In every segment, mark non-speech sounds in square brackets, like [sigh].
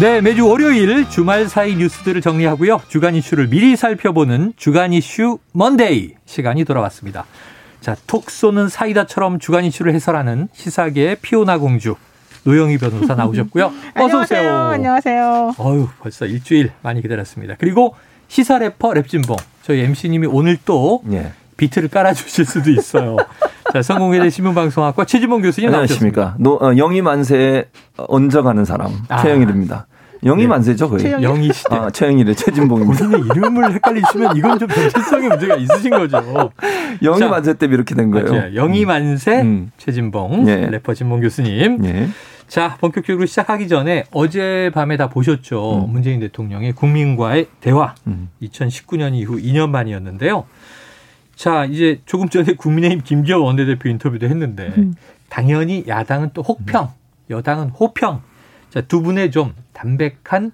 네, 매주 월요일 주말 사이 뉴스들을 정리하고요. 주간 이슈를 미리 살펴보는 주간 이슈 Monday 시간이 돌아왔습니다. 자, 톡 쏘는 사이다처럼 주간 이슈를 해설하는 시사계의 피오나 공주 노영희 변호사 나오셨고요. [laughs] 어서 오세요. 안녕하세요. 어유, 벌써 일주일 많이 기다렸습니다. 그리고 시사 래퍼 랩진봉 저희 MC님이 오늘 또 예. 비트를 깔아주실 수도 있어요. [laughs] 자, 성공회대 신문방송학과 최진봉 교수님 안녕하십니까. 노, 어, 영희 만세에 얹어가는 사람 아. 최영일입니다. 영희 네. 만세죠, 거의. 영희 시대. 아, 최영일의 최진봉입니다. 본인의 이름을 헷갈리시면 이건 좀 정체성의 문제가 있으신 거죠. 영희 자, 만세 때문에 이렇게 된 거예요. 맞아요. 영희 만세, 음. 최진봉, 네. 래퍼 진봉 교수님. 네. 자, 본격적으로 시작하기 전에 어젯밤에 다 보셨죠. 음. 문재인 대통령의 국민과의 대화. 음. 2019년 이후 2년 만이었는데요. 자, 이제 조금 전에 국민의힘 김기현 원내대표 인터뷰도 했는데 음. 당연히 야당은 또 혹평, 여당은 호평. 자, 두 분의 좀 담백한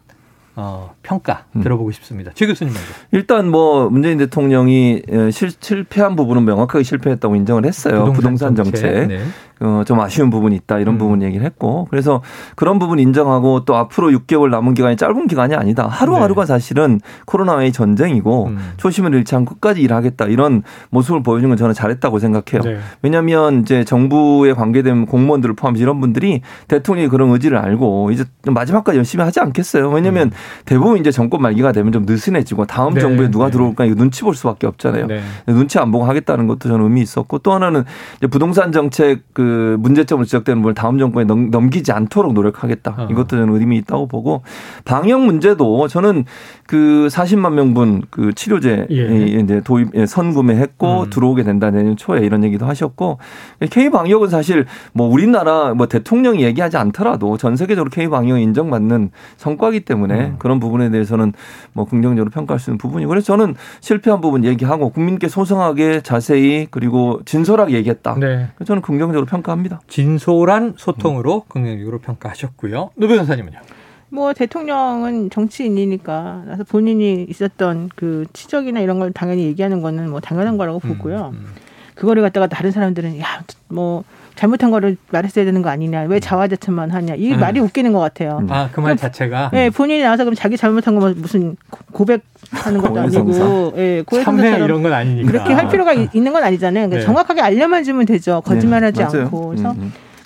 어, 평가 음. 들어보고 싶습니다. 최 교수님 먼저. 일단 뭐 문재인 대통령이 실, 실패한 부분은 명확하게 실패했다고 인정을 했어요. 부동산, 부동산 정책. 정책. 네. 어, 좀 아쉬운 부분이 있다 이런 음. 부분 얘기를 했고 그래서 그런 부분 인정하고 또 앞으로 6개월 남은 기간이 짧은 기간이 아니다. 하루하루가 네. 사실은 코로나의 전쟁이고 음. 초심을 잃지 않고 끝까지 일하겠다 이런 모습을 보여준 건 저는 잘했다고 생각해요. 네. 왜냐하면 이제 정부에 관계된 공무원들을 포함해서 이런 분들이 대통령이 그런 의지를 알고 이제 마지막까지 열심히 하지 않겠어요. 왜냐하면 음. 대부분 이제 정권 말기가 되면 좀 느슨해지고 다음 네. 정부에 누가 네. 들어올까 이거 눈치 볼 수밖에 없잖아요. 네. 눈치 안 보고 하겠다는 것도 저는 의미 있었고 또 하나는 이제 부동산 정책 그 문제점으로 지적되는 부분을 다음 정권에 넘 기지 않도록 노력하겠다. 어. 이것도 저는 의미 있다고 보고 방역 문제도 저는 그 40만 명분 그 치료제 예. 이제 도입 예, 선구매했고 음. 들어오게 된다 내년 초에 이런 얘기도 하셨고 K 방역은 사실 뭐 우리나라 뭐 대통령이 얘기하지 않더라도 전 세계적으로 K 방역이 인정받는 성과기 때문에 음. 그런 부분에 대해서는 뭐 긍정적으로 평가할 수 있는 부분이고 그래서 저는 실패한 부분 얘기하고 국민께 소상하게 자세히 그리고 진솔하게 얘기했다. 네. 저는 긍정적으로 평가. 평가합니다. 진솔한 소통으로 긍정적으로 평가하셨고요. 노 변호사님은요? 뭐 대통령은 정치인이니까 그래서 본인이 있었던 그 치적이나 이런 걸 당연히 얘기하는 거는 뭐 당연한 거라고 음, 보고요. 음, 음. 그거를 갖다가 다른 사람들은 야 뭐 잘못한 거를 말했어야 되는 거 아니냐 왜 자화자찬만 하냐 이 음. 말이 웃기는 것 같아요. 아 그 말 자체가. 네 본인이 나와서 그럼 자기 잘못한 거 무슨 고백하는 것도 아니고, 예, 고해성사 이런 건 아니니까 그렇게 할 필요가 있는 건 아니잖아요. 그러니까 네. 정확하게 알려만 주면 되죠. 거짓말하지 네, 않고 그래서.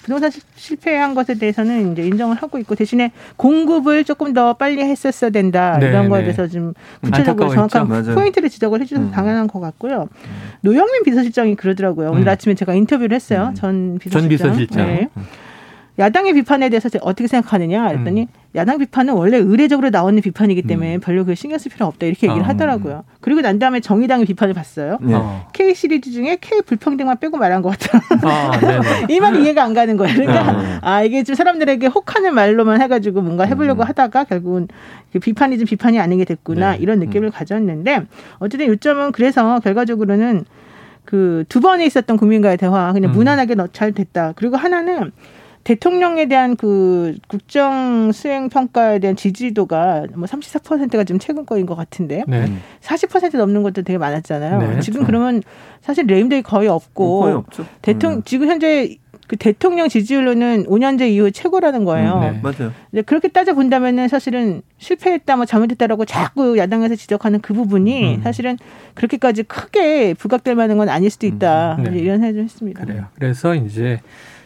음. 음. 부동산 실패한 것에 대해서는 이제 인정을 하고 있고 대신에 공급을 조금 더 빨리 했었어야 된다 네, 이런 거에 네. 대해서 좀 구체적으로 정확한 맞아요. 포인트를 지적을 해주셔서 음. 당연한 것 같고요. 노영민 비서실장이 그러더라고요. 오늘 음. 아침에 제가 인터뷰를 했어요. 음. 전 비서실장. 전 비서실장. 네. 음. 야당의 비판에 대해서 어떻게 생각하느냐 했더니 음. 야당 비판은 원래 의례적으로 나오는 비판이기 때문에 음. 별로 그 신경 쓸 필요 없다 이렇게 얘기를 어. 하더라고요. 그리고 난 다음에 정의당의 비판을 봤어요. 네. K 시리즈 중에 K 불평등만 빼고 말한 것 같아요. 아, [laughs] 이 말이 이해가 안 가는 거예요. 그러니까 네. 아 이게 좀 사람들에게 혹하는 말로만 해가지고 뭔가 해보려고 음. 하다가 결국은 그 비판이 좀 비판이 아닌 게 됐구나 네. 이런 느낌을 음. 가졌는데 어쨌든 요점은 그래서 결과적으로는 그 두 번에 있었던 국민과의 대화 그냥 음. 무난하게 잘 됐다. 그리고 하나는 대통령에 대한 그 국정 수행 평가에 대한 지지도가 뭐 34%가 지금 최근 거인 것 같은데 네. 40% 넘는 것도 되게 많았잖아요. 네. 지금 그러면 사실 레임덕이 거의 없고 거의 없죠. 대통령 음. 지금 현재 그 대통령 지지율로는 5년제 이후 최고라는 거예요. 음, 네. 맞아요. 근데 그렇게 따져 본다면은 사실은 실패했다, 뭐 잘못했다라고 자꾸 야당에서 지적하는 그 부분이 음. 사실은 그렇게까지 크게 부각될 만한 건 아닐 수도 있다. 음. 네. 이런 생각을 좀 했습니다. 그래요. 그래서 이제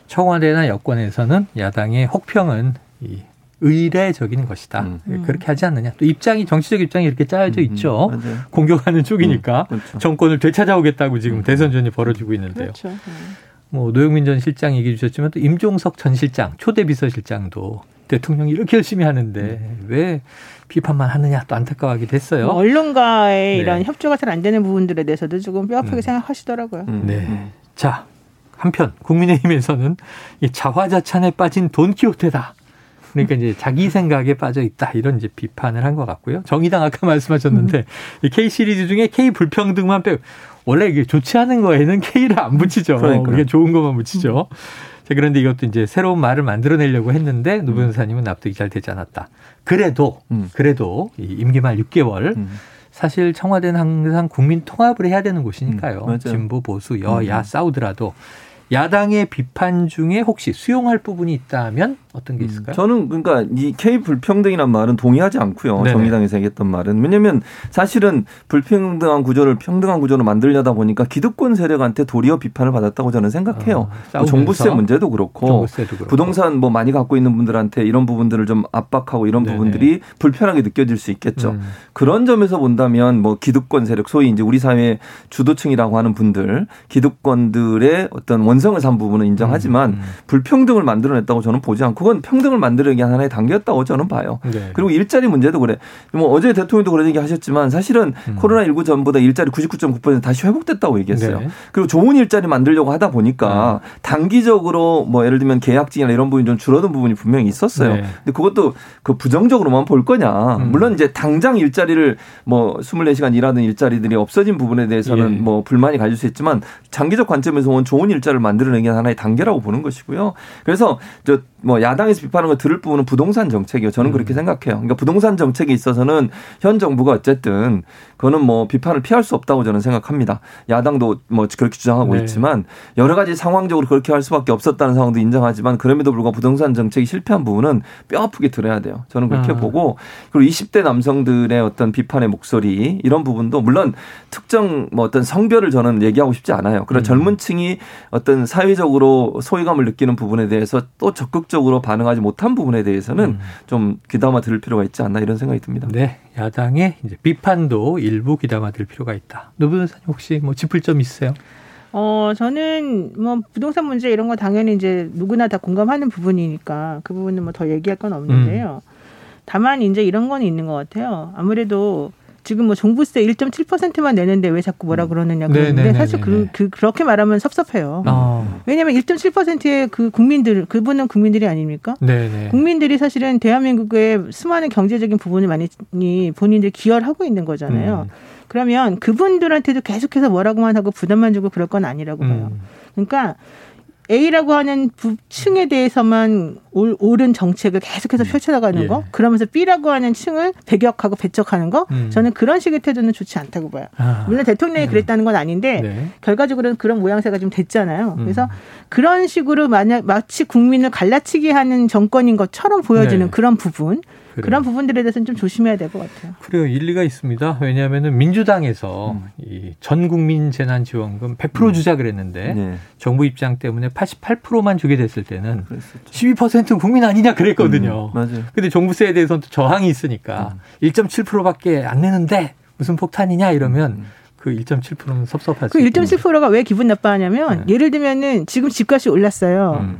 청와대나 여권에서는 야당의 혹평은 이 의례적인 것이다. 음. 음. 그렇게 하지 않느냐. 또 입장이 정치적 입장이 이렇게 짜여져 음, 음. 있죠. 음, 공격하는 쪽이니까 음, 그렇죠. 정권을 되찾아오겠다고 지금 대선전이 벌어지고 있는데요. 그렇죠. 네. 뭐 노영민 전 실장 얘기해 주셨지만 또 임종석 전 실장 초대 비서실장도 대통령이 이렇게 열심히 하는데 왜 비판만 하느냐 또 안타까워하게 됐어요. 뭐 언론과의 네. 이런 협조가 잘 안 되는 부분들에 대해서도 조금 뼈아프게 생각하시더라고요. 네. 자 한편 국민의힘에서는 이 자화자찬에 빠진 돈키호테다. 그러니까 이제 자기 생각에 빠져 있다 이런 이제 비판을 한 것 같고요. 정의당 아까 [laughs] 말씀하셨는데 음. K 시리즈 중에 K 불평등만 빼고 원래 이게 좋지 않은 거에는 K를 안 붙이죠. 그러니까 이게 좋은 것만 붙이죠. 자, 그런데 이것도 이제 새로운 말을 만들어내려고 했는데 노 변호사님은 납득이 잘 되지 않았다. 그래도 음. 그래도 이 임기 말 6개월 음. 사실 청와대는 항상 국민 통합을 해야 되는 곳이니까요. 음, 진보 보수 여야 음. 싸우더라도 야당의 비판 중에 혹시 수용할 부분이 있다면 어떤 게 음, 있을까요? 저는 그러니까 이 K 불평등이란 말은 동의하지 않고요. 네네. 정의당에서 얘기했던 말은 왜냐하면 사실은 불평등한 구조를 평등한 구조로 만들려다 보니까 기득권 세력한테 도리어 비판을 받았다고 저는 생각해요. 어, 뭐 종부세 문제도 그렇고, 그렇고, 부동산 뭐 많이 갖고 있는 분들한테 이런 부분들을 좀 압박하고 이런 네네. 부분들이 불편하게 느껴질 수 있겠죠. 음. 그런 점에서 본다면 뭐 기득권 세력 소위 이제 우리 사회 주도층이라고 하는 분들 기득권들의 어떤 원 성을 산 부분은 인정하지만 음. 음. 불평등을 만들어냈다고 저는 보지 않고 그건 평등을 만드는 게 하나의 단계였다고 저는 봐요. 네. 그리고 일자리 문제도 그래. 뭐 어제 대통령도 그런 얘기 하셨지만 사실은 음. 코로나19 전보다 일자리 99.9% 다시 회복됐다고 얘기했어요. 네. 그리고 좋은 일자리 만들려고 하다 보니까 네. 단기적으로 뭐 예를 들면 계약직이나 이런 부분이 좀 줄어든 부분이 분명히 있었어요. 네. 근데 그것도 그 부정적으로만 볼 거냐. 음. 물론 이제 당장 일자리를 뭐 24시간 일하는 일자리들이 없어진 부분에 대해서는 예. 뭐 불만이 가질 수 있지만 장기적 관점에서 보면 좋은 일자리를 만 들어내는 게 하나의 단계라고 보는 것이고요. 그래서 저 뭐 야당에서 비판하는 걸 들을 부분은 부동산 정책이요. 저는 음. 그렇게 생각해요. 그러니까 부동산 정책에 있어서는 현 정부가 어쨌든 그거는 뭐 비판을 피할 수 없다고 저는 생각합니다. 야당도 뭐 그렇게 주장하고 네. 있지만 여러 가지 상황적으로 그렇게 할 수밖에 없었다는 상황도 인정하지만 그럼에도 불구하고 부동산 정책이 실패한 부분은 뼈 아프게 들어야 돼요. 저는 그렇게 아. 보고 그리고 20대 남성들의 어떤 비판의 목소리 이런 부분도 물론 특정 뭐 어떤 성별을 저는 얘기하고 싶지 않아요. 그런 음. 젊은 층이 어떤 사회적으로 소외감을 느끼는 부분에 대해서 또 적극 적극적으로 반응하지 못한 부분에 대해서는 음. 좀 귀담아 들을 필요가 있지 않나 이런 생각이 듭니다. 네. 야당의 이제 비판도 일부 귀담아 들 필요가 있다. 노 변호사님 혹시 뭐 짚을 점 있으세요? 어, 저는 뭐 부동산 문제 이런 거 당연히 이제 누구나 다 공감하는 부분이니까 그 부분은 뭐 더 얘기할 건 없는데요. 음. 다만 이제 이런 건 있는 것 같아요. 아무래도 지금 뭐 종부세 1.7%만 내는데 왜 자꾸 뭐라 음. 그러느냐 그러는데 네네네네. 사실 그, 그 그렇게 말하면 섭섭해요. 어. 왜냐하면 1.7%의 그 국민들 그분은 국민들이 아닙니까? 네네. 국민들이 사실은 대한민국의 수많은 경제적인 부분을 많이 본인들 기여를 하고 있는 거잖아요. 음. 그러면 그분들한테도 계속해서 뭐라고만 하고 부담만 주고 그럴 건 아니라고 봐요. 음. 그러니까 A라고 하는 층에 대해서만 옳은 정책을 계속해서 음. 펼쳐나가는 예. 거, 그러면서 B라고 하는 층을 배격하고 배척하는 거, 음. 저는 그런 식의 태도는 좋지 않다고 봐요. 아. 물론 대통령이 음. 그랬다는 건 아닌데 네. 결과적으로는 그런 모양새가 좀 됐잖아요. 음. 그래서 그런 식으로 만약 마치 국민을 갈라치기 하는 정권인 것처럼 보여지는 네. 그런 부분, 그래요. 그런 부분들에 대해서는 좀 조심해야 될 것 같아요. 그래요. 일리가 있습니다. 왜냐하면 민주당에서 음. 이전 국민 재난지원금 100% 음. 주자 그랬는데 네. 정부 입장 때문에 88%만 주게 됐을 때는 그랬었죠. 12%는 국민 아니냐 그랬거든요. 음. 맞아요. 근데 종부세에 대해서는 또 저항이 있으니까 음. 1.7%밖에 안 내는데 무슨 폭탄이냐 이러면 음. 그 1.7%는 섭섭할 그 1.7%가 왜 기분 나빠하냐면 네. 예를 들면은 지금 집값이 올랐어요. 음.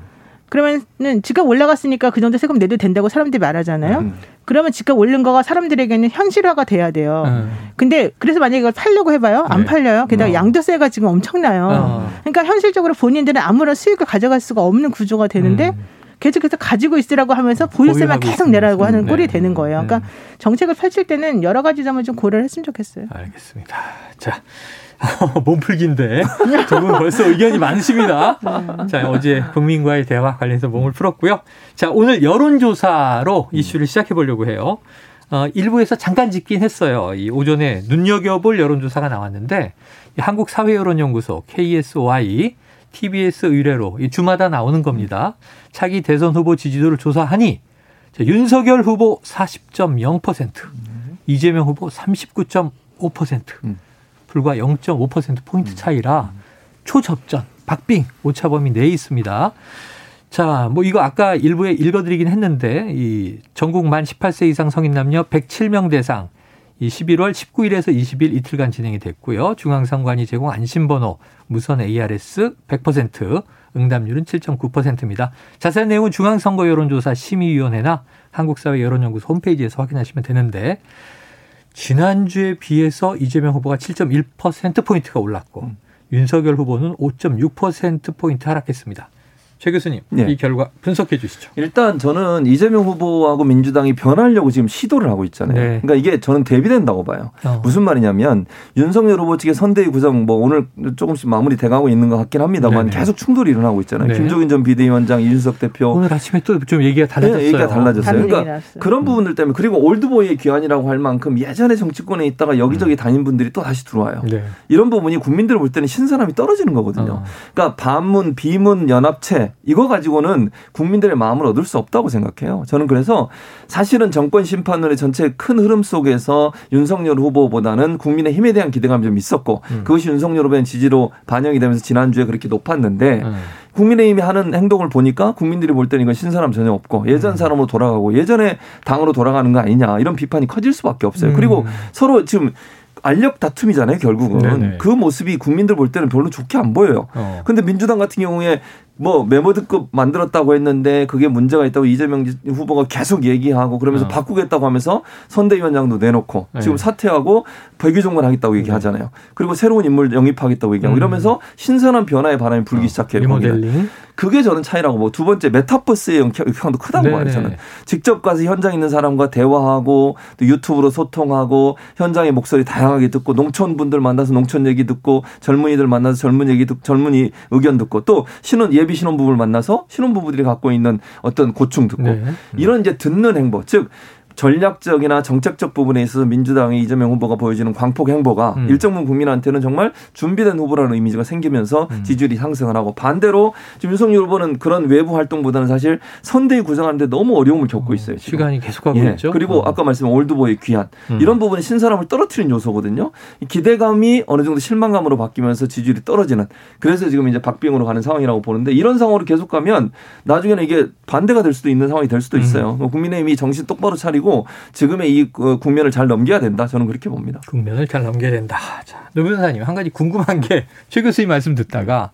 그러면은 집값 올라갔으니까 그 정도 세금 내도 된다고 사람들이 말하잖아요. 음. 그러면 집값 오른 거가 사람들에게는 현실화가 돼야 돼요. 음. 근데 그래서 만약에 이걸 팔려고 해봐요. 안 네. 팔려요. 게다가 어. 양도세가 지금 엄청나요. 어. 그러니까 현실적으로 본인들은 아무런 수익을 가져갈 수가 없는 구조가 되는데 음. 계속해서 가지고 있으라고 하면서 보유세만 계속 내라고 하는 꼴이 네. 되는 거예요. 그러니까 네. 정책을 펼칠 때는 여러 가지 점을 좀 고려를 했으면 좋겠어요. 알겠습니다. 자. [laughs] 몸풀기인데 저분 벌써 의견이 많으십니다. 네. 자 어제 국민과의 대화 관련해서 몸을 풀었고요. 자 오늘 여론조사로 이슈를 시작해 보려고 해요. 어, 일부에서 잠깐 짚긴 했어요. 이 오전에 눈여겨볼 여론조사가 나왔는데 한국사회여론연구소 KSY TBS 의뢰로 이 주마다 나오는 겁니다. 차기 대선 후보 지지도를 조사하니 자, 윤석열 후보 40.0%, 이재명 후보 39.5%. 음. 불과 0.5% 포인트 음. 차이라 초접전 박빙 오차범위 내에 있습니다. 자, 뭐 이거 아까 일부에 읽어드리긴 했는데 이 전국 만 18세 이상 성인 남녀 107명 대상 이 11월 19일에서 20일 이틀간 진행이 됐고요. 중앙선관위 제공 안심번호 무선 ARS 100% 응답률은 7.9%입니다. 자세한 내용은 중앙선거 여론조사 심의위원회나 한국사회 여론연구소 홈페이지에서 확인하시면 되는데 지난주에 비해서 이재명 후보가 7.1%포인트가 올랐고 음. 윤석열 후보는 5.6%포인트 하락했습니다. 최 교수님 네. 이 결과 분석해 주시죠. 일단 저는 이재명 후보하고 민주당이 변하려고 지금 시도를 하고 있잖아요. 네. 그러니까 이게 저는 대비된다고 봐요. 어. 무슨 말이냐면 윤석열 후보 측의 선대위 구성 뭐 오늘 조금씩 마무리 돼가고 있는 것 같긴 합니다만 네네. 계속 충돌이 일어나고 있잖아요. 네. 김종인 전 비대위원장, 이준석 대표 오늘 아침에 또 좀 얘기가 달라졌어요. 네, 얘기가 달라졌어요. 그러니까 그런 부분들 때문에 그리고 올드보이의 귀환이라고 할 만큼 예전에 정치권에 있다가 여기저기 음. 다닌 분들이 또 다시 들어와요. 네. 이런 부분이 국민들 볼 때는 신선함이 떨어지는 거거든요. 어. 그러니까 반문, 비문, 연합체 이거 가지고는 국민들의 마음을 얻을 수 없다고 생각해요. 저는 그래서 사실은 정권 심판론의 전체 큰 흐름 속에서 윤석열 후보보다는 국민의 힘에 대한 기대감이 좀 있었고 음. 그것이 윤석열 후보의 지지로 반영이 되면서 지난주에 그렇게 높았는데 음. 국민의힘이 하는 행동을 보니까 국민들이 볼 때는 이건 신선함 전혀 없고 예전 음. 사람으로 돌아가고 예전에 당으로 돌아가는 거 아니냐 이런 비판이 커질 수밖에 없어요. 음. 그리고 서로 지금 알력 다툼이잖아요, 결국은. 네네. 그 모습이 국민들 볼 때는 별로 좋게 안 보여요. 어. 근데 민주당 같은 경우에 뭐 메모드급 만들었다고 했는데 그게 문제가 있다고 이재명 후보가 계속 얘기하고 그러면서 어. 바꾸겠다고 하면서 선대위원장도 내놓고 네. 지금 사퇴하고 백의종관 하겠다고 얘기하잖아요. 그리고 새로운 인물 영입하겠다고 얘기하고 음. 이러면서 신선한 변화의 바람이 불기 어. 시작해요. 리모델링. 그게 저는 차이라고 뭐두 번째 매타버스의 영향도 크다고 봐요. 저는 직접 가서 현장 있는 사람과 대화하고 또 유튜브로 소통하고 현장의 목소리 다양하게 듣고 농촌 분들 만나서 농촌 얘기 듣고 젊은이들 만나서 젊은 얘기 듣고 젊은이 의견 듣고 또 신혼 예비 신혼부부를 만나서 신혼부부들이 갖고 있는 어떤 고충 듣고 네. 이런 이제 듣는 행보 즉 전략적이나 정책적 부분에 있어서 민주당의 이재명 후보가 보여주는 광폭 행보가 음. 일정 부분 국민한테는 정말 준비된 후보라는 이미지가 생기면서 음. 지지율이 상승을 하고 반대로 지금 윤석열 후보는 그런 외부 활동보다는 사실 선대위 구성하는데 너무 어려움을 겪고 있어요. 지금. 시간이 계속하고 예. 있죠. 그리고 어. 아까 말씀한 올드보이 귀환 음. 이런 부분이 신선함을 떨어뜨린 요소거든요. 기대감이 어느 정도 실망감으로 바뀌면서 지지율이 떨어지는 그래서 지금 이제 박빙으로 가는 상황이라고 보는데 이런 상황으로 계속 가면 나중에는 이게 반대가 될 수도 있는 상황이 될 수도 음. 있어요. 국민의힘이 정신 똑바로 차리고 가지고 지금의 이그 국면을 잘 넘겨야 된다. 저는 그렇게 봅니다. 국면을 잘 넘겨야 된다. 자, 노 변호사님 한 가지 궁금한 게 최 교수님 말씀 듣다가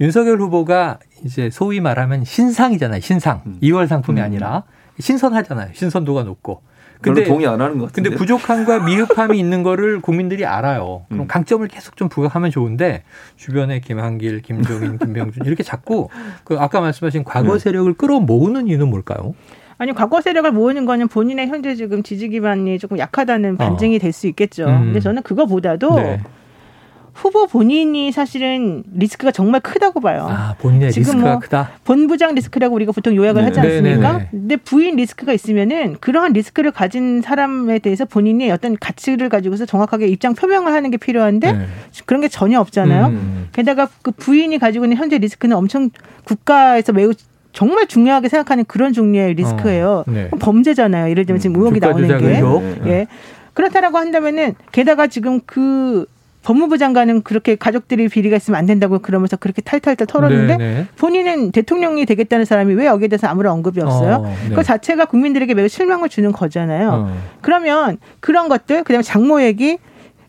윤석열 후보가 이제 소위 말하면 신상이잖아요. 신상. 음. 2월 상품이 음. 아니라 신선하잖아요. 신선도가 높고. 근데 동의 안 하는 것 같은데. 근데 부족함과 미흡함이 있는 거를 국민들이 알아요. 그럼 음. 강점을 계속 좀 부각하면 좋은데 주변에 김한길, 김종인, [laughs] 김병준 이렇게 자꾸 그 아까 말씀하신 과거 네. 세력을 끌어모으는 이유는 뭘까요? 아니 과거 세력을 모으는 거는 본인의 현재 지금 지지 기반이 조금 약하다는 어. 반증이 어. 될수 있겠죠. 음. 근데 저는 그거보다도 네. 후보 본인이 사실은 리스크가 정말 크다고 봐요. 아, 본인의 지금 리스크가 뭐 크다. 본부장 리스크라고 우리가 보통 요약을 네. 하지 않습니까? 네, 네, 네. 근데 부인 리스크가 있으면은 그러한 리스크를 가진 사람에 대해서 본인이 어떤 가치를 가지고서 정확하게 입장 표명을 하는 게 필요한데 네. 그런 게 전혀 없잖아요. 음. 게다가 그 부인이 가지고 있는 현재 리스크는 엄청 국가에서 매우 정말 중요하게 생각하는 그런 종류의 리스크예요. 어, 네. 범죄잖아요. 예를 들면 지금 음, 의혹이 나오는 게. 의혹. 예. 그렇다라고 한다면은 게다가 지금 그 법무부 장관은 그렇게 가족들이 비리가 있으면 안 된다고 그러면서 그렇게 탈탈탈 털었는데 네네. 네. 본인은 대통령이 되겠다는 사람이 왜 여기에 대해서 아무런 언급이 없어요? 어, 네. 그 자체가 국민들에게 매우 실망을 주는 거잖아요. 어. 그러면 그런 것들 그다음에 장모 얘기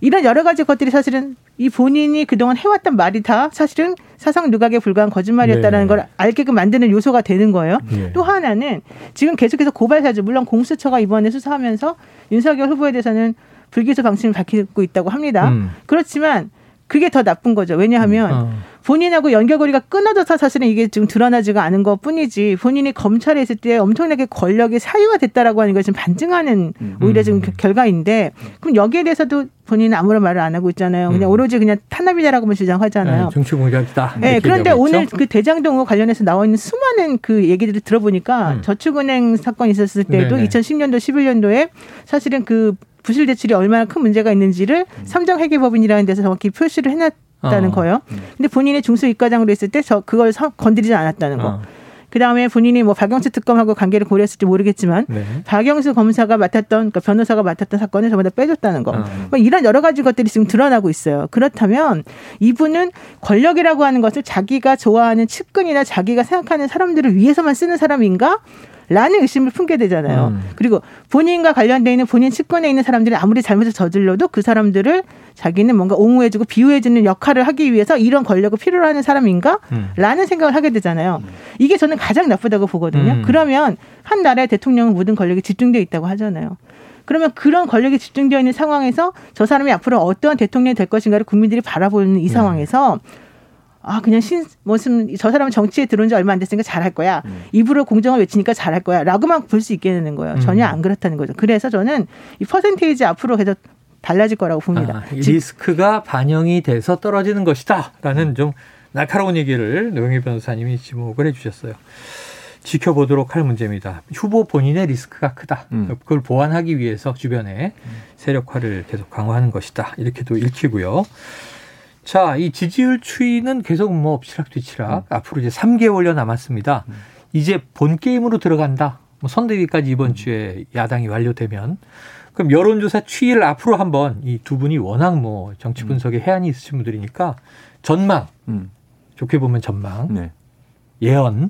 이런 여러 가지 것들이 사실은 이 본인이 그동안 해왔던 말이 다 사실은 사상 누각에 불과한 거짓말이었다는 네. 걸 알게끔 만드는 요소가 되는 거예요. 네. 또 하나는 지금 계속해서 고발 사주 물론 공수처가 이번에 수사하면서 윤석열 후보에 대해서는 불기소 방침을 밝히고 있다고 합니다. 음. 그렇지만 그게 더 나쁜 거죠. 왜냐하면 음. 어. 본인하고 연결고리가 끊어져서 사실은 이게 지금 드러나지가 않은 것 뿐이지 본인이 검찰에 있을 때 엄청나게 권력이 사유가 됐다라고 하는 것을 반증하는 음. 오히려 지금 음. 결과인데 그럼 여기에 대해서도 본인은 아무런 말을 안 하고 있잖아요. 그냥 음. 오로지 그냥 탄압이다라고만 주장하잖아요. 네, 정치 공작이다. 네, 그런데 오늘 그 대장동 관련해서 나와 있는 수많은 그 얘기들을 들어보니까 음. 저축은행 사건이 있었을 때도 네네. 2010년도 11년도에 사실은 그 부실 대출이 얼마나 큰 문제가 있는지를 음. 삼정회계법인이라는 데서 정확히 표시를 해놨 다는 어. 거예요. 음. 근데 본인이 중수이과장으로 있을 때 저 그걸 건드리지 않았다는 거. 어. 그 다음에 본인이 뭐 박영수 특검하고 관계를 고려했을지 모르겠지만 네. 박영수 검사가 맡았던 그러니까 변호사가 맡았던 사건을 전부 다 빼줬다는 거. 어. 뭐 이런 여러 가지 것들이 지금 드러나고 있어요. 그렇다면 이분은 권력이라고 하는 것을 자기가 좋아하는 측근이나 자기가 생각하는 사람들을 위해서만 쓰는 사람인가? 라는 의심을 품게 되잖아요. 음. 그리고 본인과 관련돼 있는 본인 측근에 있는 사람들이 아무리 잘못을 저질러도 그 사람들을 자기는 뭔가 옹호해주고 비호해주는 역할을 하기 위해서 이런 권력을 필요로 하는 사람인가? 음. 라는 생각을 하게 되잖아요. 음. 이게 저는 가장 나쁘다고 보거든요. 음. 그러면 한 나라의 대통령은 모든 권력이 집중되어 있다고 하잖아요. 그러면 그런 권력이 집중되어 있는 상황에서 저 사람이 앞으로 어떠한 대통령이 될 것인가를 국민들이 바라보는 이 네. 상황에서 아 그냥 신 무슨 저 사람은 정치에 들어온 지 얼마 안 됐으니까 잘할 거야. 음. 입으로 공정을 외치니까 잘할 거야.라고만 볼 수 있게 되는 거예요. 전혀 음. 안 그렇다는 거죠. 그래서 저는 이 퍼센테이지 앞으로 계속 달라질 거라고 봅니다. 아, 리스크가 반영이 돼서 떨어지는 것이다라는 좀 날카로운 얘기를 노영희 변호사님이 지목을 해주셨어요. 지켜보도록 할 문제입니다. 후보 본인의 리스크가 크다. 음. 그걸 보완하기 위해서 주변에 세력화를 계속 강화하는 것이다. 이렇게도 읽히고요. 자, 이 지지율 추이는 계속 뭐 엎치락뒤치락. 음. 앞으로 이제 3개월여 남았습니다. 음. 이제 본 게임으로 들어간다. 뭐 선대위까지 이번 음. 주에 야당이 완료되면 그럼 여론조사 추이를 앞으로 한번 이 두 분이 워낙 뭐 정치 분석에 해안이 있으신 분들이니까 전망 음. 좋게 보면 전망 네. 예언.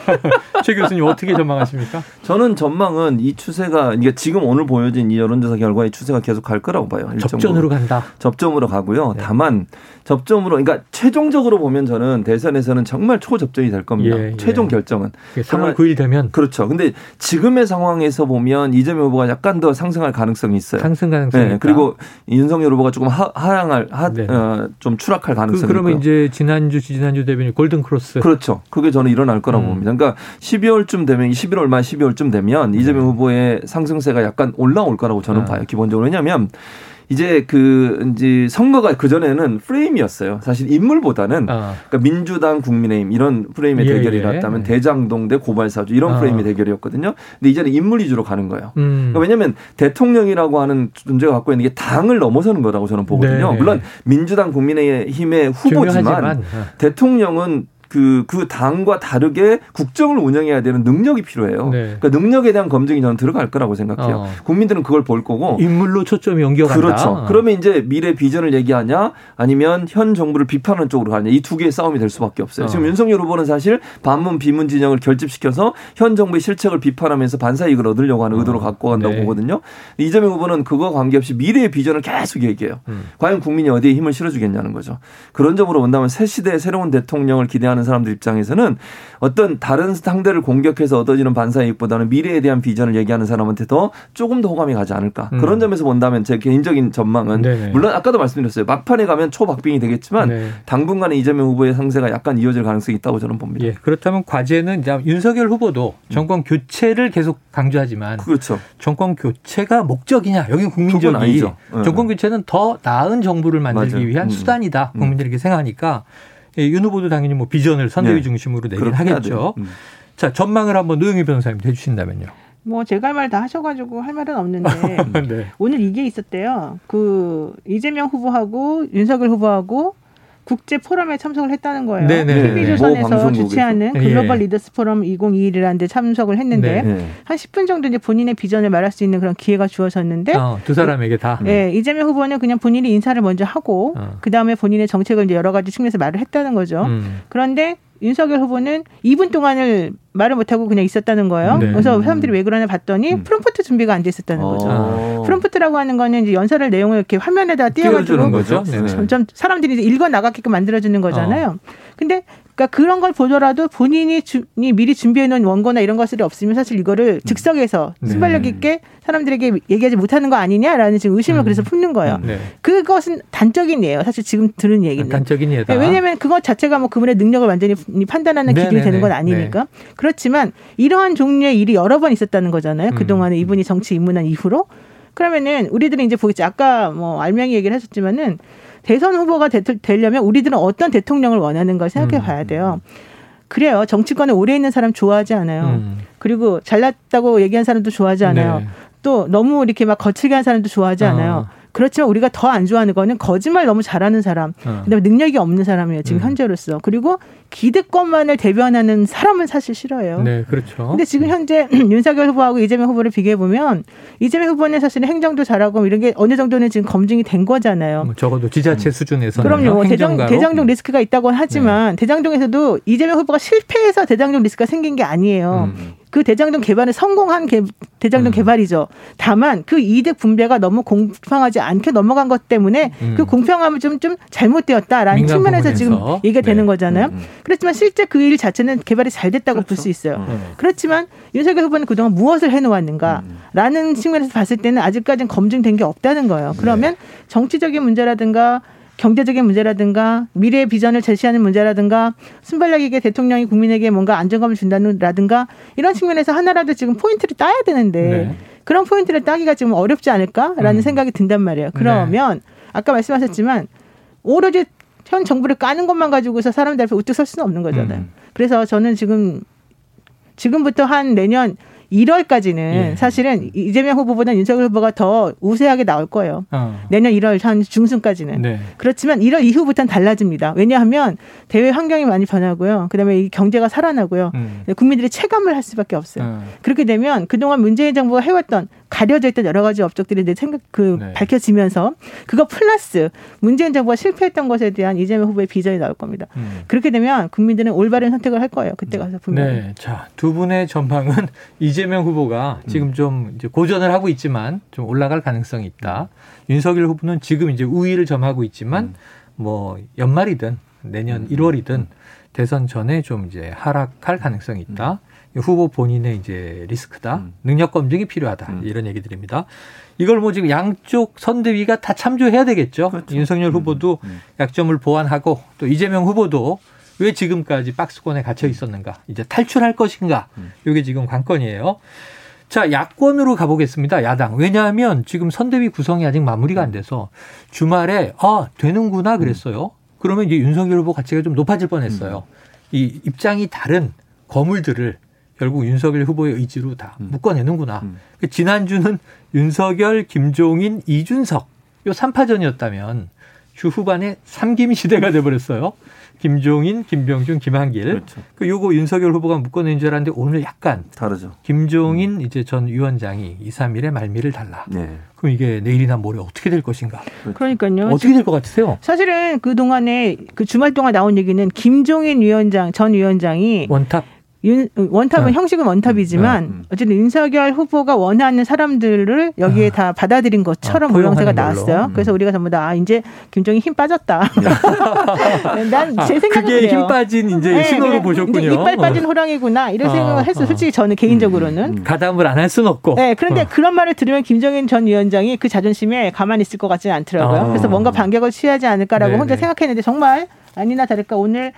[laughs] 최 교수님 어떻게 전망하십니까? 저는 전망은 이 추세가 이게 지금 오늘 보여진 이 여론조사 결과의 추세가 계속 갈 거라고 봐요. 접전으로 간다. 접점으로 가고요. 네. 다만 접점으로 그러니까 최종적으로 보면 저는 대선에서는 정말 초접전이 될 겁니다. 예, 예. 최종 결정은 3월 9일 되면 그렇죠. 근데 지금의 상황에서 보면 이재명 후보가 약간 더 상승할 가능성이 있어요. 상승 가능성이 네. 그리고 윤석열 후보가 조금 하, 하향할 하, 네. 어, 좀 추락할 가능성이 그, 그러면 있고요. 이제 지난주 지난주 대변인 골든 크로스 그렇죠. 그게 저는 일어날 거라고 음. 봅니다. 그러니까 12월쯤 되면 11월 말 12월쯤 되면 네. 이재명 후보의 상승세가 약간 올라올 거라고 저는 아. 봐요. 기본적으로 왜냐하면 이제 그 이제 선거가 그 전에는 프레임이었어요. 사실 인물보다는 아. 그러니까 민주당, 국민의힘 이런 프레임의 예, 대결이 났다면 예. 대장동 대 고발사주 이런 아. 프레임의 대결이었거든요. 근데 이제는 인물 위주로 가는 거예요. 음. 그러니까 왜냐하면 대통령이라고 하는 존재가 갖고 있는 게 당을 넘어서는 거라고 저는 보거든요. 네. 물론 민주당, 국민의힘의 후보지만 중요하지만. 아. 대통령은 그, 그 당과 다르게 국정을 운영해야 되는 능력이 필요해요. 네. 그러니까 능력에 대한 검증이 저는 들어갈 거라고 생각해요. 어. 국민들은 그걸 볼 거고. 인물로 초점이 옮겨간다. 그렇죠. 어. 그러면 이제 미래 비전을 얘기하냐 아니면 현 정부를 비판하는 쪽으로 가냐 이 두 개의 싸움이 될 수밖에 없어요. 어. 지금 윤석열 후보는 사실 반문 비문 진영을 결집시켜서 현 정부의 실책을 비판하면서 반사이익을 얻으려고 하는 의도로 어. 갖고 간다고 네. 보거든요. 이재명 후보는 그거 관계없이 미래의 비전을 계속 얘기해요. 음. 과연 국민이 어디에 힘을 실어주겠냐는 거죠. 그런 점으로 본다면 새 시대의 새로운 대통령을 기대하는 하는 사람들 입장에서는 어떤 다른 상대를 공격해서 얻어지는 반사이익보다는 미래에 대한 비전을 얘기하는 사람한테 더 조금 더 호감이 가지 않을까. 음. 그런 점에서 본다면 제 개인적인 전망은 네네. 물론 아까도 말씀드렸어요. 막판에 가면 초박빙이 되겠지만 네. 당분간은 이재명 후보의 상세가 약간 이어질 가능성이 있다고 저는 봅니다. 예, 그렇다면 과제는 이제 윤석열 후보도 정권 교체를 계속 강조하지만 그렇죠. 정권 교체가 목적이냐? 여기 국민적이 네. 정권 교체는 더 나은 정부를 만들기 맞아요. 위한 음. 수단이다. 음. 국민들에게 생각하니까 예, 윤 후보도 당연히 뭐 비전을 선대위 네. 중심으로 내긴 하겠죠. 음. 자, 전망을 한번 노영희 변호사님 해주신다면요. 뭐 제가 할 말 다 하셔가지고 할 말은 없는데 [laughs] 네. 오늘 이게 있었대요. 그 이재명 후보하고 윤석열 후보하고 국제 포럼에 참석을 했다는 거예요. TV조선에서 주최하는 글로벌 예. 리더스 포럼 2021이라는 데 참석을 했는데 네. 한 10분 정도 이제 본인의 비전을 말할 수 있는 그런 기회가 주어졌는데 어, 두 사람에게 다. 네, 이재명 후보는 그냥 본인이 인사를 먼저 하고 어. 그 다음에 본인의 정책을 이제 여러 가지 측면에서 말을 했다는 거죠. 음. 그런데 윤석열 후보는 2분 동안을 말을 못하고 그냥 있었다는 거예요. 네. 그래서 사람들이 왜 그러냐 봤더니 음. 프롬프트 준비가 안 돼 있었다는 거죠. 아. 프롬프트라고 하는 거는 이제 연설할 내용을 이렇게 화면에다 띄워가지고 점점 사람들이 읽어 나가게끔 만들어주는 거잖아요. 어. 근데 그러니까 그런 걸 보더라도 본인이 주, 미리 준비해 놓은 원고나 이런 것들이 없으면 사실 이거를 음. 즉석에서 네. 순발력 있게 사람들에게 얘기하지 못하는 거 아니냐라는 지금 의심을 음. 그래서 품는 거예요. 네. 그것은 단적인 예예요. 사실 지금 들은 얘기는. 단적인 예다. 네, 왜냐하면 그것 자체가 뭐 그분의 능력을 완전히 판단하는 기준이 되는 건 아니니까. 네. 그렇지만 이러한 종류의 일이 여러 번 있었다는 거잖아요. 음. 그동안에 이분이 정치 입문한 이후로. 그러면은 우리들은 이제 보겠지. 아까 뭐 알맹이 얘기를 하셨지만은 대선 후보가 되, 려면 우리들은 어떤 대통령을 원하는가 생각해 봐야 음. 돼요. 그래요. 정치권에 오래 있는 사람 좋아하지 않아요. 음. 그리고 잘났다고 얘기한 사람도 좋아하지 않아요. 네. 또 너무 이렇게 막 거칠게 한 사람도 좋아하지 않아요. 어. 그렇지만 우리가 더 안 좋아하는 거는 거짓말 너무 잘하는 사람, 어. 그다음에 능력이 없는 사람이에요. 지금 음. 현재로서. 그리고 기득권만을 대변하는 사람은 사실 싫어요. 네, 그렇죠. 근데 지금 현재 [clears throat] 윤석열 후보하고 이재명 후보를 비교해 보면 이재명 후보는 사실은 행정도 잘하고 이런 게 어느 정도는 지금 검증이 된 거잖아요. 뭐 적어도 지자체 음. 수준에서 그럼요. 대장, 대장동 리스크가 있다고 하지만 네. 대장동에서도 이재명 후보가 실패해서 대장동 리스크가 생긴 게 아니에요. 음. 그 대장동 개발은 성공한 개, 대장동 음. 개발이죠. 다만 그 이득 분배가 너무 공평하지 않게 넘어간 것 때문에 음. 그 공평함을 좀, 좀 잘못되었다라는 측면에서 부분에서. 지금 얘기가 네. 되는 거잖아요. 음. 음. 그렇지만 실제 그 일 자체는 개발이 잘 됐다고 그렇죠. 볼수 있어요. 음. 그렇지만 윤석열 후보는 그동안 무엇을 해놓았는가라는 음. 측면에서 봤을 때는 아직까지는 검증된 게 없다는 거예요. 그러면 네. 정치적인 문제라든가 경제적인 문제라든가 미래 비전을 제시하는 문제라든가 순발력있게 대통령이 국민에게 뭔가 안정감을 준다든가 이런 측면에서 하나라도 지금 포인트를 따야 되는데 네. 그런 포인트를 따기가 지금 어렵지 않을까라는 음. 생각이 든단 말이에요. 그러면 네. 아까 말씀하셨지만 오로지 현 정부를 까는 것만 가지고서 사람들 앞에 우뚝 설 수는 없는 거잖아요. 음. 그래서 저는 지금 지금부터 한 내년 1월까지는 예. 사실은 이재명 후보보다 윤석열 후보가 더 우세하게 나올 거예요. 어. 내년 1월 한 중순까지는. 네. 그렇지만 1월 이후부터는 달라집니다. 왜냐하면 대외 환경이 많이 변하고요. 그다음에 이 경제가 살아나고요. 음. 국민들이 체감을 할 수밖에 없어요. 어. 그렇게 되면 그동안 문재인 정부가 해왔던 가려져 있던 여러 가지 업적들이 내 생각 그 네. 밝혀지면서 그거 플러스 문재인 정부가 실패했던 것에 대한 이재명 후보의 비전이 나올 겁니다. 음. 그렇게 되면 국민들은 올바른 선택을 할 거예요. 그때 가서 분명히. 네. 자, 두 분의 전망은 [laughs] 이재명 후보가 지금 음. 좀 이제 고전을 하고 있지만 좀 올라갈 가능성이 있다. 윤석열 후보는 지금 이제 우위를 점하고 있지만 음. 뭐 연말이든 내년 1월이든 대선 전에 좀 이제 하락할 가능성이 있다. 후보 본인의 이제 리스크다. 음. 능력 검증이 필요하다. 음. 이런 얘기들입니다. 이걸 뭐 지금 양쪽 선대위가 다 참조해야 되겠죠. 그렇죠. 윤석열 음. 후보도 음. 약점을 보완하고 또 이재명 후보도 왜 지금까지 박스권에 갇혀 있었는가? 이제 탈출할 것인가? 음. 이게 지금 관건이에요. 자, 야권으로 가보겠습니다. 야당. 왜냐하면 지금 선대위 구성이 아직 마무리가 안 돼서 주말에 아 되는구나 그랬어요. 그러면 이제 윤석열 후보 가치가 좀 높아질 뻔 했어요. 이 입장이 다른 거물들을 결국 윤석열 후보의 의지로 다 음. 묶어내는구나. 음. 그 지난주는 윤석열, 김종인, 이준석 요 3파전이었다면 주 후반에 삼김 시대가 돼버렸어요. 김종인, 김병준, 김한길. 그렇죠. 그 요거 윤석열 후보가 묶어낸 줄 알았는데 오늘 약간 다르죠. 김종인 음. 이제 전 위원장이 2, 3일에 말미를 달라. 네. 그럼 이게 내일이나 모레 어떻게 될 것인가? 그렇죠. 그러니까요. 어떻게 될 것 같으세요? 사실은 그 동안에 그 주말 동안 나온 얘기는 김종인 위원장 전 위원장이 원톱 윤, 원톱은 네. 형식은 원톱이지만 네. 음. 어쨌든 윤석열 후보가 원하는 사람들을 여기에 아. 다 받아들인 것처럼 아, 모양새가 나왔어요. 음. 그래서 우리가 전부 다 아, 이제 김종인 힘 빠졌다. 네. [laughs] 난 제 생각은 그게 힘 빠진 이제 네, 신호를 보셨군요. 이빨 빠진 호랑이구나 이런 아, 생각을 했어요. 솔직히 저는 개인적으로는 음, 음. 가담을 안 할 수는 없고. 네, 그런데 어. 그런 말을 들으면 김종인 전 위원장이 그 자존심에 가만히 있을 것 같지는 않더라고요. 아. 그래서 뭔가 반격을 취하지 않을까라고. 혼자 생각했는데 정말 아니나 다를까 오늘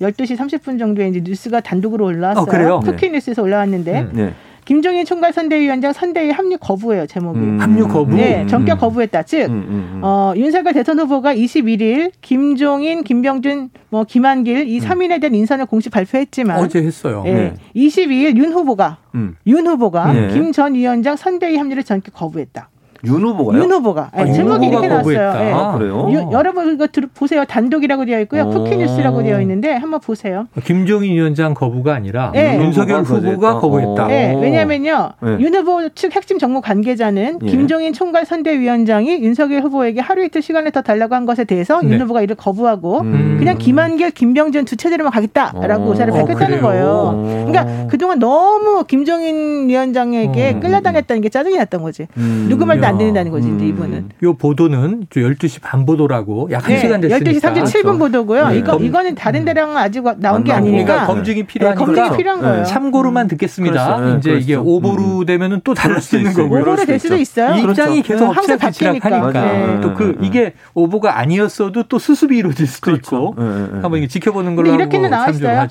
12시 30분 정도에 이제 뉴스가 단독으로 올라왔어요. 어, 그래요? 투키 네. 뉴스에서 올라왔는데 음, 네. 김종인 총괄 선대위원장 선대위 합류 거부예요 제목이. 음. 합류 거부. 네, 전격 거부했다. 즉 음, 음, 음. 어, 윤석열 대선 후보가 21일 김종인, 김병준, 뭐 김한길 이 3인에 대한 인선을 공식 발표했지만 어제 했어요. 네. 네. 22일 윤 후보가 윤 후보가 네. 김전 위원장 선대위 합류를 전격 거부했다. 윤 후보가요? 윤 후보가. 네, 아, 제목이 이렇게 나왔어요. 네. 아, 그래요? 유, 여러분 이거 들, 보세요. 단독이라고 되어 있고요. 쿠키뉴스라고 되어 있는데 한번 보세요. 김종인 위원장 거부가 아니라 네. 윤석열 후보가 거부했다. 네, 왜냐하면요. 네. 윤 후보 측 핵심 정무 관계자는 예. 김종인 총괄 선대위원장이 윤석열 후보에게 하루 이틀 시간을 더 달라고 한 것에 대해서 네. 윤 후보가 이를 거부하고 음. 그냥 김한길, 김병준 두 체제로만 가겠다라고 어. 의사를 밝혔다는 어, 거예요. 그러니까 그동안 너무 김종인 위원장에게 음. 끌려다녔다는 게 짜증이 났던 거지. 음. 누구 말 도안 되는다는 거지, 음. 이제 이분은. 요 보도는 12시 반 보도라고 약 1시간 네, 됐으니까. 12시 37분 보도고요. 네. 이거, 이거는 다른 음. 데랑 아직 나온 게 아니니까. 그러니까 검증이 필요하니까. 네, 검증이 필요한 거예요. 참고로만 듣겠습니다. 그렇죠. 이제 그렇죠. 이게 오보로 음. 되면은 또 다를 수 있는 거고요. 오보로 될 수도 있어요. 입장이 그렇죠. 계속 항상 바뀌니까. 네. 또그 이게 오보가 아니었어도 또 수습이 이루어질 수도 그렇죠. 있고. 네, 한번 이게 지켜보는 걸로 이렇게는 나와 있어요.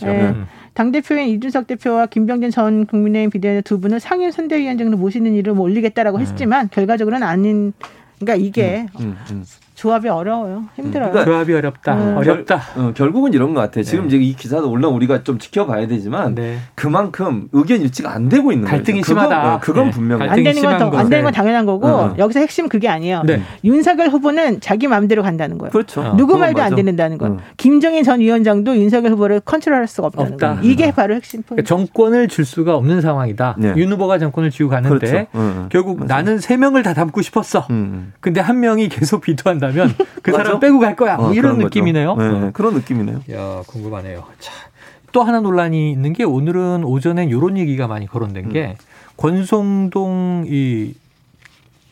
당대표인 이준석 대표와 김병진 전 국민의힘 비대위원 두 분은 상임 선대위원장으로 모시는 일을 뭐 올리겠다라고 음. 했지만 결과적으로는 아닌 그러니까 이게 음, 음, 음. 조합이 어려워요. 힘들어요. 그러니까 조합이 어렵다. 음. 어렵다. 어, 결국은 이런 것 같아 요. 지금 네. 이제 이 기사도 물론 우리가 좀 지켜봐야 되지만 네. 그만큼 의견 일치가 안 되고 있는 갈등이 거죠. 심하다. 그건, 어, 그건 네. 분명히 안 되는 건안 되는 건 당연한 거고 어. 여기서 핵심 그게 아니에요. 네. 윤석열 후보는 자기 마음대로 간다는 거예요. 그렇죠. 어. 누구 말도 맞아. 안 듣는다는 거. 어. 김정인 전 위원장도 윤석열 후보를 컨트롤할 수가 없다는 없다. 거. 이게 바로 핵심 포인트. 그러니까 정권을 줄 수가 없는 상황이다. 네. 윤 후보가 정권을 쥐고 가는데 그렇죠. 어, 결국 맞아. 나는 세 명을 다 담고 싶었어. 음. 음. 근데 한 명이 계속 비토한다 면 그 사람 빼고 갈 거야. 뭐 어, 이런 느낌이네요. 네, 어. 그런 느낌이네요. 야, 궁금하네요. 자, 또 하나 논란이 있는 게 오늘은 오전엔 이런 얘기가 많이 거론된 게 음. 권성동 이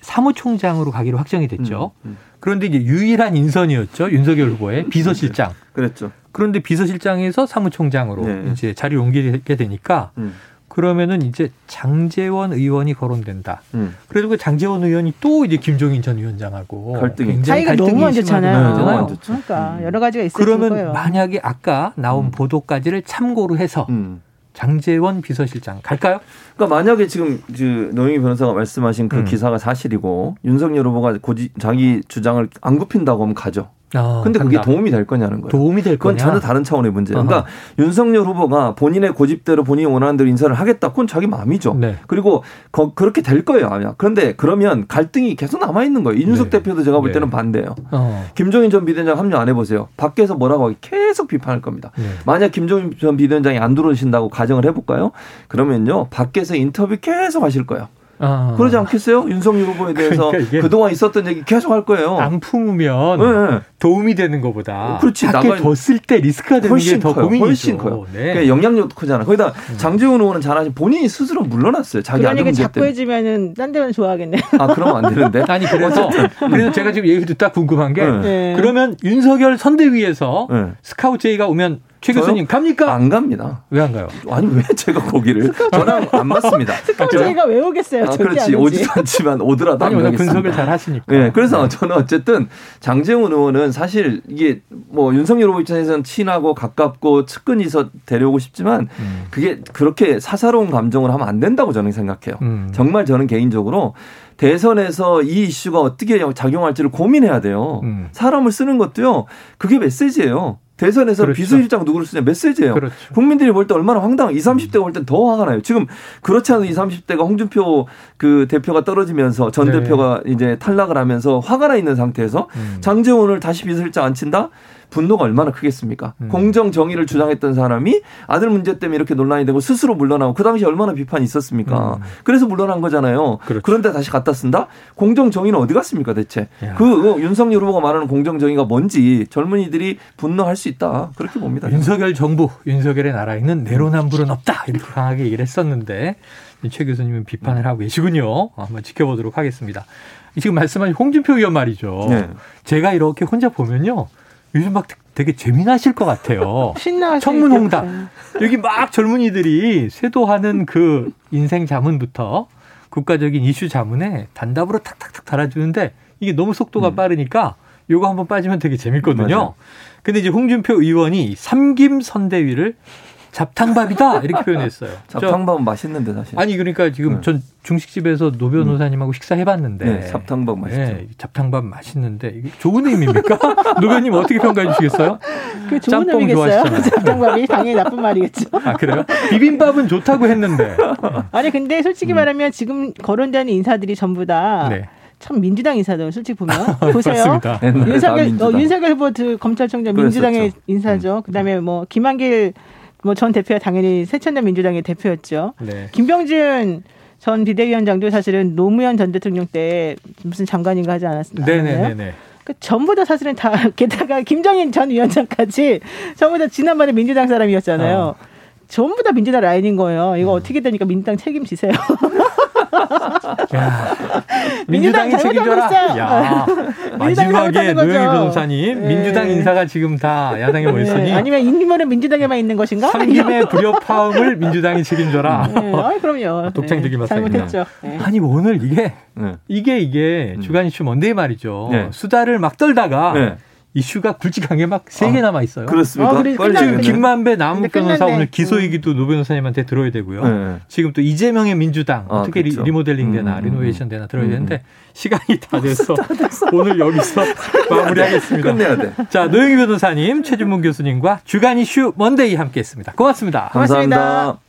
사무총장으로 가기로 확정이 됐죠. 음, 음. 그런데 이제 유일한 인선이었죠. 윤석열 후보의 비서실장. 그랬죠. 그런데 비서실장에서 사무총장으로 네. 이제 자리를 옮기게 되니까 음. 그러면은 이제 장재원 의원이 거론된다. 음. 그래도 그 장재원 의원이 또 이제 김종인 전 위원장하고 갈등이 차이가 너무 안 좋잖아요. 네, 그러니까 여러 가지가 있을 그러면 거예요. 만약에 아까 나온 음. 보도까지를 참고로 해서 음. 장재원 비서실장 갈까요? 그러니까 만약에 지금 그 노영희 변호사가 말씀하신 그 음. 기사가 사실이고 윤석열 후보가 고지, 자기 주장을 안 굽힌다고 하면 가죠. 아, 근데 그게 간다. 도움이 될 거냐는 거예요. 도움이 될 그건 거냐? 전혀 다른 차원의 문제예요. 그러니까 윤석열 후보가 본인의 고집대로 본인이 원하는 대로 인사를 하겠다. 그건 자기 마음이죠. 네. 그리고 거, 그렇게 될 거예요. 아마. 그런데 그러면 갈등이 계속 남아 있는 거예요. 이준석 네. 대표도 제가 볼 네. 때는 네. 반대예요. 어. 김종인 전 비대위원장 합류 안 해보세요. 밖에서 뭐라고 하기 계속 비판할 겁니다. 네. 만약 김종인 전 비대위원장이 안 들어오신다고 가정을 해볼까요? 그러면요. 밖에서 인터뷰 계속 하실 거예요. 아. 그러지 않겠어요? 윤석열 후보에 대해서 그러니까 그동안 있었던 얘기 계속 할 거예요. 안 품으면 네. 도움이 되는 것보다 그렇지 밖에 뒀을 때 리스크가 되는 게 더 고민이죠. 훨씬 커요. 네. 그러니까 영향력도 크잖아. 거기다 음. 장재훈 의원은 잘하시 본인이 스스로 물러났어요. 자기 그러니까 자꾸 해지면은 딴 데는 좋아하겠네. [laughs] 아 그러면 안 되는데. [laughs] 아니 그래서 그래서 제가 지금 얘기 듣다 궁금한 게 네. 그러면 윤석열 선대위에서 네. 스카우트 제의가 오면 최 교수님 갑니까? 안 갑니다. 왜 안 가요? 아니 왜 제가 거기를 저랑 안 맞습니다. [laughs] 스카우트가 왜 오겠어요? 아, 그렇지 오지도 않지만 오더라도 아니, 안 분석을 잘 하시니까. 네, 그래서 저는 어쨌든 장재훈 의원은 사실 이게 뭐 윤석열 후보 입장에서는 친하고 가깝고 측근이서 데려오고 싶지만 음. 그게 그렇게 사사로운 감정을 하면 안 된다고 저는 생각해요. 음. 정말 저는 개인적으로 대선에서 이 이슈가 어떻게 작용할지를 고민해야 돼요. 음. 사람을 쓰는 것도요. 그게 메시지예요. 대선에서 그렇죠. 비서실장 누구를 쓰냐 메시지예요. 그렇죠. 국민들이 볼 때 얼마나 황당. 20, 30대가 볼 땐 더 화가 나요. 지금 그렇지 않은 20, 30대가 홍준표 그 대표가 떨어지면서 전 네. 대표가 이제 탈락을 하면서 화가 나 있는 상태에서 음. 장재원을 다시 비서실장 안 친다? 분노가 얼마나 크겠습니까? 음. 공정 정의를 주장했던 사람이 아들 문제 때문에 이렇게 논란이 되고 스스로 물러나고 그 당시 얼마나 비판이 있었습니까? 음. 그래서 물러난 거잖아요. 그렇죠. 그런데 다시 갖다 쓴다? 공정 정의는 어디 갔습니까 대체? 야. 그 윤석열 후보가 말하는 공정 정의가 뭔지 젊은이들이 분노할 수 있다. 그렇게 봅니다. 윤석열 정부, 윤석열의 나라에는 내로남불은 없다. 이렇게 강하게 얘기를 했었는데 최 교수님은 비판을 하고 계시군요. 한번 지켜보도록 하겠습니다. 지금 말씀하신 홍준표 의원 말이죠. 네. 제가 이렇게 혼자 보면요. 요즘 막 되게 재미나실 것 같아요. [laughs] 신나 청문홍답. 여기 막 젊은이들이 쇄도하는 그 인생 자문부터 국가적인 이슈 자문에 단답으로 탁탁탁 달아주는데 이게 너무 속도가 음. 빠르니까 요거 한번 빠지면 되게 재밌거든요. 맞아. 근데 이제 홍준표 의원이 삼김 선대위를 잡탕밥이다 이렇게 표현했어요. [laughs] 잡탕밥은 맛있는데 사실. 아니 그러니까 지금 네. 전 중식집에서 노 변호사님하고 음. 식사해봤는데 네, 잡탕밥 맛있죠. 네, 잡탕밥 맛있는데 이게 좋은 의미입니까? [laughs] 노 변호사님 어떻게 평가해 주시겠어요? 그 좋은 짬뽕 의미겠어요. [laughs] 잡탕밥이 당연히 나쁜 말이겠죠. 아 그래요? 비빔밥은 좋다고 했는데. 아니 근데 솔직히 음. 말하면 지금 거론되는 인사들이 전부 다. 네. 참 민주당 인사들 솔직히 보면 보세요. 윤석열 어, 윤석열 후보 검찰총장 민주당의 인사죠. 음. 그다음에 뭐 김한길 뭐 전 대표가 당연히 새천년 민주당의 대표였죠. 네. 김병준 전 비대위원장도 사실은 노무현 전 대통령 때 무슨 장관인가 하지 않았습니까? 네네네. 그 전부 다 사실은 다 [laughs] 게다가 김정인 전 위원장까지 전부 다 지난번에 민주당 사람이었잖아요. 어. 전부 다 민주당 라인인 거예요. 이거 음. 어떻게 되니까 민주당 책임지세요. [laughs] 야, 민주당이 책임져라. 야, 마지막에 노영희 변호사님 네. 민주당 인사가 지금 다 야당에 모였으니 네. 아니면 인민은 민주당에만 있는 것인가? 삼김의 불협화음을 [laughs] 민주당이 책임져라. 네. 아, 그럼요. 독창적인 네. 잘못했죠. 네. 아니 오늘 이게 네. 이게 이게 음. 주간 이슈 뭔데 말이죠. 수다를 막 떨다가. 이슈가 굵직하게 막 세개 아, 남아 있어요. 그렇습니까? 아, 지금 김만배 남욱 변호사 오늘 기소 얘기도 노 변호사님한테 들어야 되고요. 네. 지금 또 이재명의 민주당 아, 어떻게 그렇죠. 리모델링 되나 음, 음, 리노베이션 되나 들어야 음. 되는데 시간이 다 돼서 오늘 여기서 [laughs] 마무리하겠습니다. 끝내야 돼. 자 노영희 변호사님, 최진봉 교수님과 주간 이슈 Monday 함께했습니다. 고맙습니다. 감사합니다. 고맙습니다.